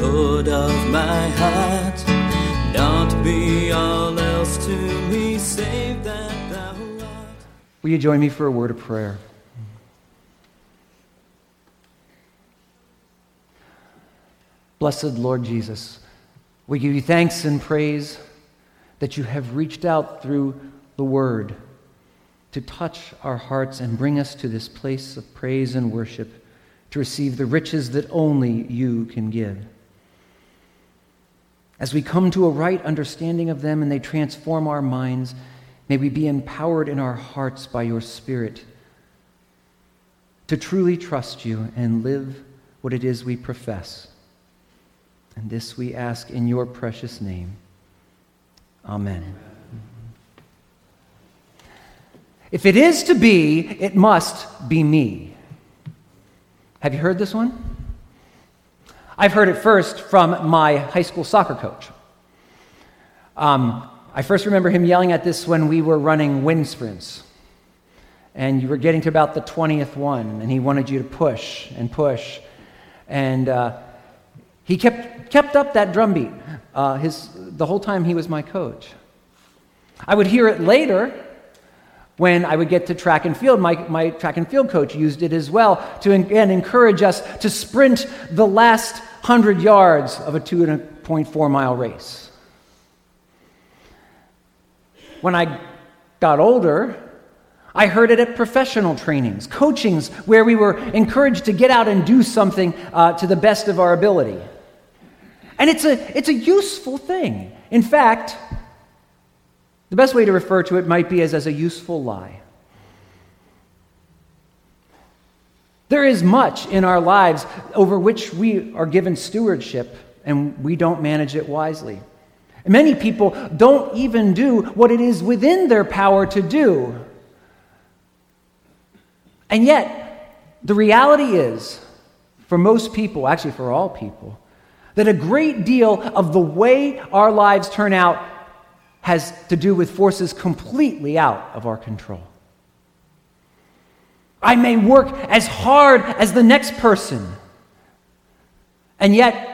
Lord of my heart. Not be all else to me, save that thou art. Will you join me for a word of prayer? Blessed Lord Jesus, we give you thanks and praise that you have reached out through the word to touch our hearts and bring us to this place of praise and worship to receive the riches that only you can give. As we come to a right understanding of them and they transform our minds, may we be empowered in our hearts by your Spirit to truly trust you and live what it is we profess. And this we ask in your precious name. Amen. If it is to be, it must be me. Have you heard this one? I've heard it first from my high school soccer coach. Um, I first remember him yelling at this when we were running wind sprints. And you were getting to about the 20th one, and he wanted you to push and push. And uh, he kept, kept up that drumbeat uh, his, the whole time he was my coach. I would hear it later when I would get to track and field, my, my track and field coach used it as well to again encourage us to sprint the last 100 yards of a 2.4 mile race. When I got older, I heard it at professional trainings, coachings, where we were encouraged to get out and do something uh, to the best of our ability. And it's a, it's a useful thing. In fact, the best way to refer to it might be as, as a useful lie. There is much in our lives over which we are given stewardship and we don't manage it wisely. Many people don't even do what it is within their power to do. And yet, the reality is, for most people, actually for all people, that a great deal of the way our lives turn out has to do with forces completely out of our control. I may work as hard as the next person, and yet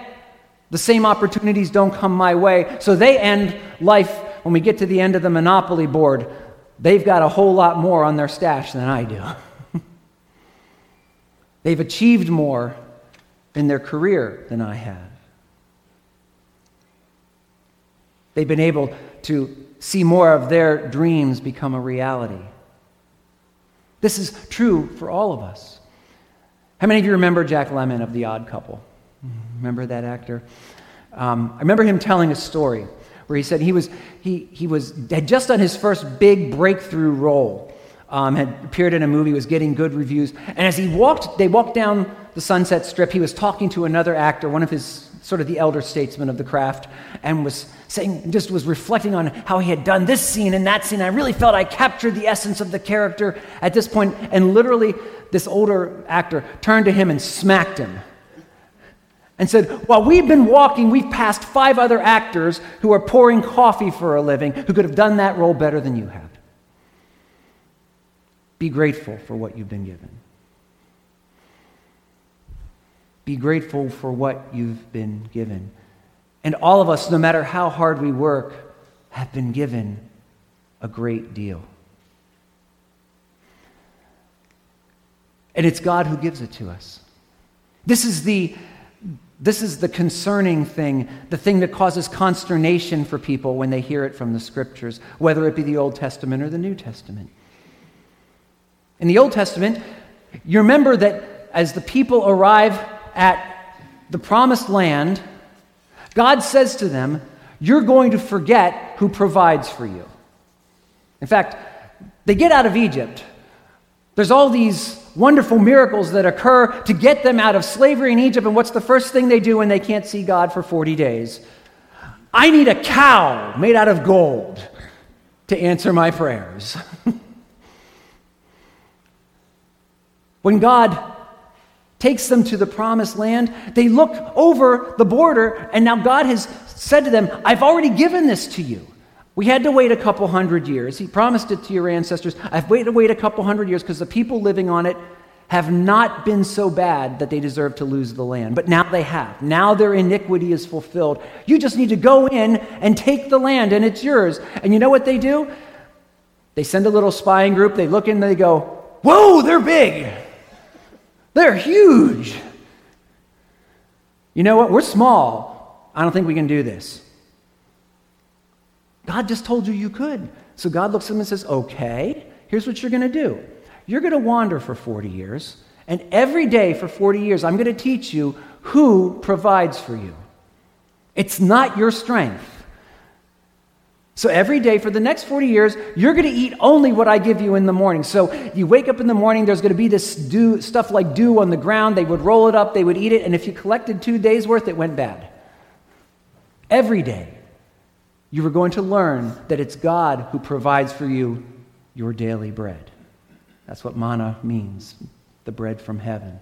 the same opportunities don't come my way. So they end life when we get to the end of the monopoly board. They've got a whole lot more on their stash than I do. They've achieved more in their career than I have. They've been able to see more of their dreams become a reality. This is true for all of us. How many of you remember Jack Lemmon of The Odd Couple? Remember that actor? Um, I remember him telling a story where he said he, was, he, he was, had just done his first big breakthrough role, um, had appeared in a movie, was getting good reviews. And as he walked, they walked down the Sunset Strip, he was talking to another actor, one of his sort of the elder statesman of the craft, and was saying, just was reflecting on how he had done this scene and that scene. I really felt I captured the essence of the character at this point, and literally, this older actor turned to him and smacked him and said, While we've been walking, we've passed five other actors who are pouring coffee for a living who could have done that role better than you have. Be grateful for what you've been given. Be grateful for what you've been given. And all of us, no matter how hard we work, have been given a great deal. And it's God who gives it to us. This is the this is the concerning thing, the thing that causes consternation for people when they hear it from the scriptures, whether it be the Old Testament or the New Testament. In the Old Testament, you remember that as the people arrive at the promised land, God says to them, You're going to forget who provides for you. In fact, they get out of Egypt. There's all these wonderful miracles that occur to get them out of slavery in Egypt. And what's the first thing they do when they can't see God for 40 days? I need a cow made out of gold to answer my prayers. when God takes them to the promised land, they look over the border, and now God has said to them, I've already given this to you. We had to wait a couple hundred years. He promised it to your ancestors. I've waited to wait a couple hundred years because the people living on it have not been so bad that they deserve to lose the land. But now they have. Now their iniquity is fulfilled. You just need to go in and take the land, and it's yours. And you know what they do? They send a little spying group. They look in and they go, Whoa, they're big. They're huge. You know what? We're small. I don't think we can do this. God just told you you could. So God looks at them and says, Okay, here's what you're going to do. You're going to wander for 40 years, and every day for 40 years, I'm going to teach you who provides for you. It's not your strength. So every day for the next 40 years, you're going to eat only what I give you in the morning. So you wake up in the morning, there's going to be this dew, stuff like dew on the ground. They would roll it up, they would eat it, and if you collected two days' worth, it went bad. Every day, you were going to learn that it's God who provides for you your daily bread. That's what manna means the bread from heaven.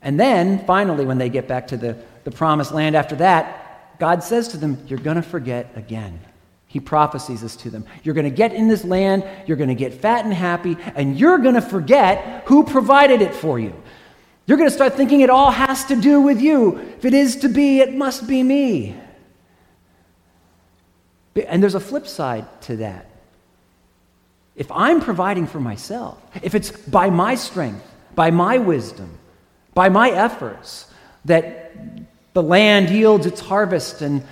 And then, finally, when they get back to the, the promised land after that, God says to them, You're going to forget again. He prophesies this to them. You're going to get in this land, you're going to get fat and happy, and you're going to forget who provided it for you. You're going to start thinking it all has to do with you. If it is to be, it must be me. And there's a flip side to that. If I'm providing for myself, if it's by my strength, by my wisdom, by my efforts that the land yields its harvest and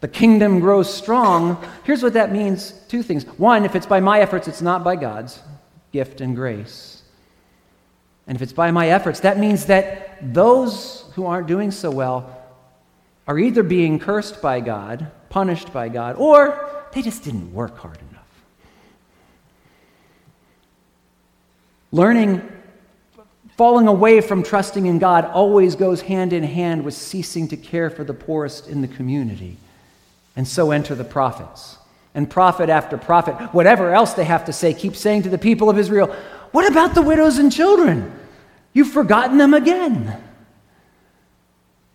the kingdom grows strong, here's what that means two things. One, if it's by my efforts, it's not by God's gift and grace. And if it's by my efforts, that means that those who aren't doing so well are either being cursed by God, punished by God, or they just didn't work hard enough. Learning, falling away from trusting in God always goes hand in hand with ceasing to care for the poorest in the community. And so enter the prophets. And prophet after prophet, whatever else they have to say, keep saying to the people of Israel, What about the widows and children? You've forgotten them again.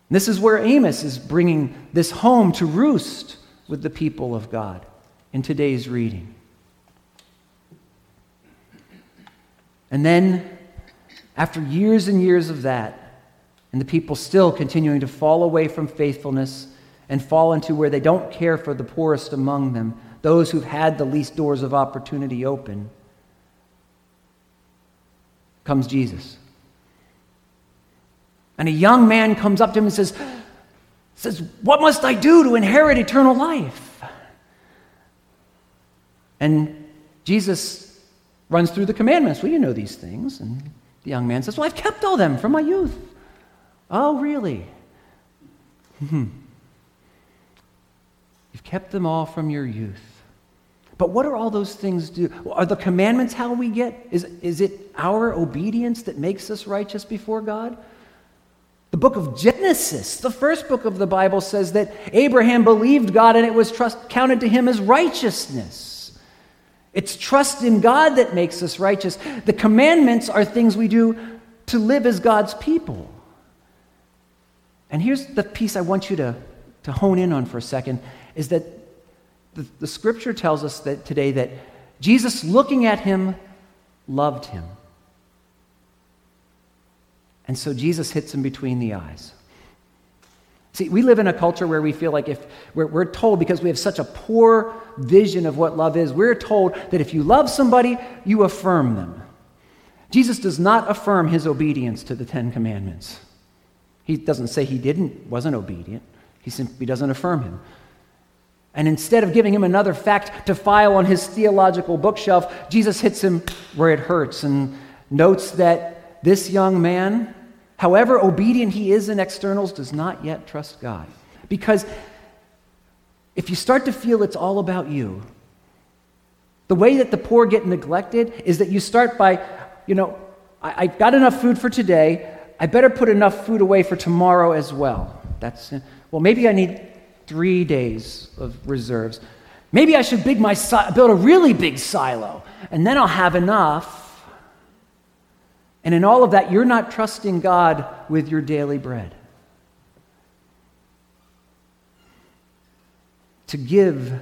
This is where Amos is bringing this home to roost with the people of God in today's reading. And then, after years and years of that, and the people still continuing to fall away from faithfulness and fall into where they don't care for the poorest among them, those who've had the least doors of opportunity open, comes Jesus. And a young man comes up to him and says, says, What must I do to inherit eternal life? And Jesus runs through the commandments. Well, you know these things. And the young man says, Well, I've kept all them from my youth. Oh, really? Hmm. You've kept them all from your youth. But what are all those things do? Are the commandments how we get? Is, is it our obedience that makes us righteous before God? The book of Genesis, the first book of the Bible, says that Abraham believed God and it was trust, counted to him as righteousness. It's trust in God that makes us righteous. The commandments are things we do to live as God's people. And here's the piece I want you to, to hone in on for a second is that the, the scripture tells us that today that Jesus, looking at him, loved him. And so Jesus hits him between the eyes. See, we live in a culture where we feel like if we're, we're, told, because we have such a poor vision of what love is, we're told that if you love somebody, you affirm them. Jesus does not affirm his obedience to the Ten Commandments. He doesn't say he didn't, wasn't obedient. He simply doesn't affirm him. And instead of giving him another fact to file on his theological bookshelf, Jesus hits him where it hurts and notes that this young man however obedient he is in externals, does not yet trust God. Because if you start to feel it's all about you, the way that the poor get neglected is that you start by, you know, I, have got enough food for today, I better put enough food away for tomorrow as well. That's well, maybe I need three days of reserves. Maybe I should big my, build a really big silo, and then I'll have enough. And in all of that, you're not trusting God with your daily bread. To give,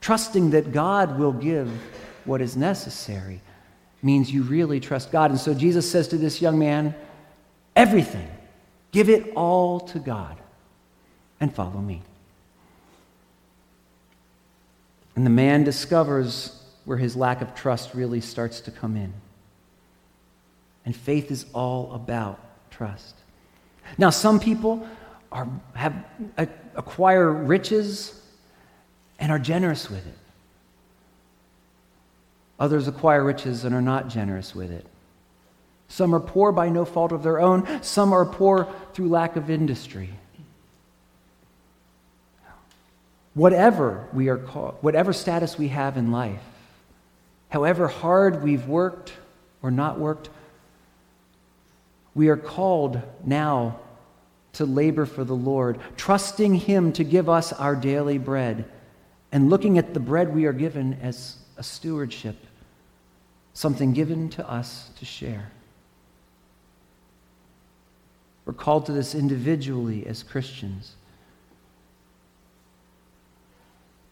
trusting that God will give what is necessary, means you really trust God. And so Jesus says to this young man, Everything, give it all to God and follow me. And the man discovers where his lack of trust really starts to come in. And faith is all about trust. Now, some people are, have, uh, acquire riches and are generous with it. Others acquire riches and are not generous with it. Some are poor by no fault of their own, some are poor through lack of industry. Whatever we are called, whatever status we have in life, however hard we've worked or not worked, we are called now to labor for the Lord, trusting Him to give us our daily bread, and looking at the bread we are given as a stewardship, something given to us to share. We're called to this individually as Christians.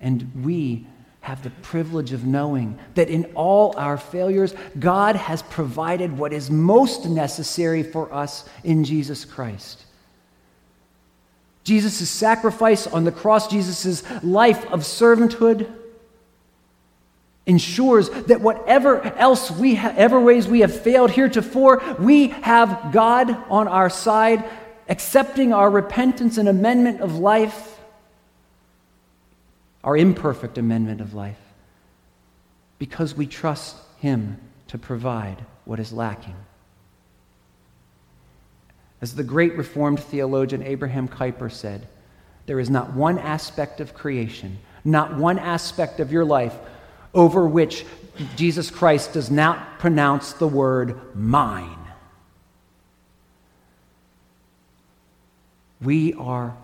And we have the privilege of knowing that in all our failures, God has provided what is most necessary for us in Jesus Christ. Jesus' sacrifice on the cross, Jesus' life of servanthood, ensures that whatever else we have, ever ways we have failed heretofore, we have God on our side, accepting our repentance and amendment of life our imperfect amendment of life, because we trust Him to provide what is lacking. As the great Reformed theologian Abraham Kuyper said, there is not one aspect of creation, not one aspect of your life over which Jesus Christ does not pronounce the word mine. We are,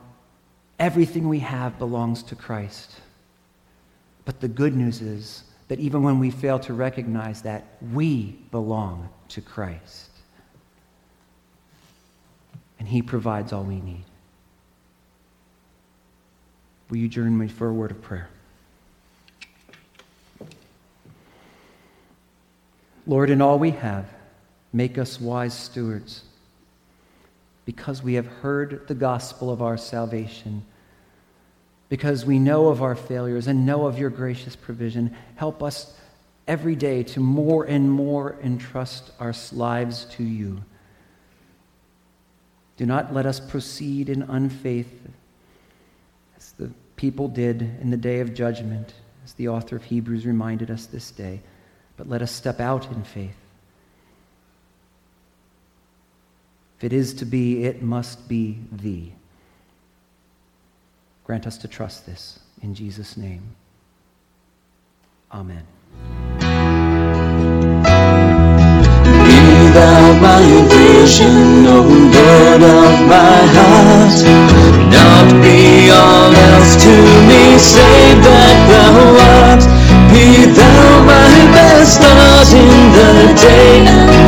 everything we have belongs to Christ. But the good news is that even when we fail to recognize that, we belong to Christ. And He provides all we need. Will you join me for a word of prayer? Lord, in all we have, make us wise stewards because we have heard the gospel of our salvation because we know of our failures and know of your gracious provision. Help us every day to more and more entrust our lives to you. Do not let us proceed in unfaith as the people did in the day of judgment, as the author of Hebrews reminded us this day, but let us step out in faith. If it is to be, it must be thee. Grant us to trust this. In Jesus' name. Amen. Be thou my vision, O Lord of my heart. Not be all else to me, save that thou art. Be thou my best in the day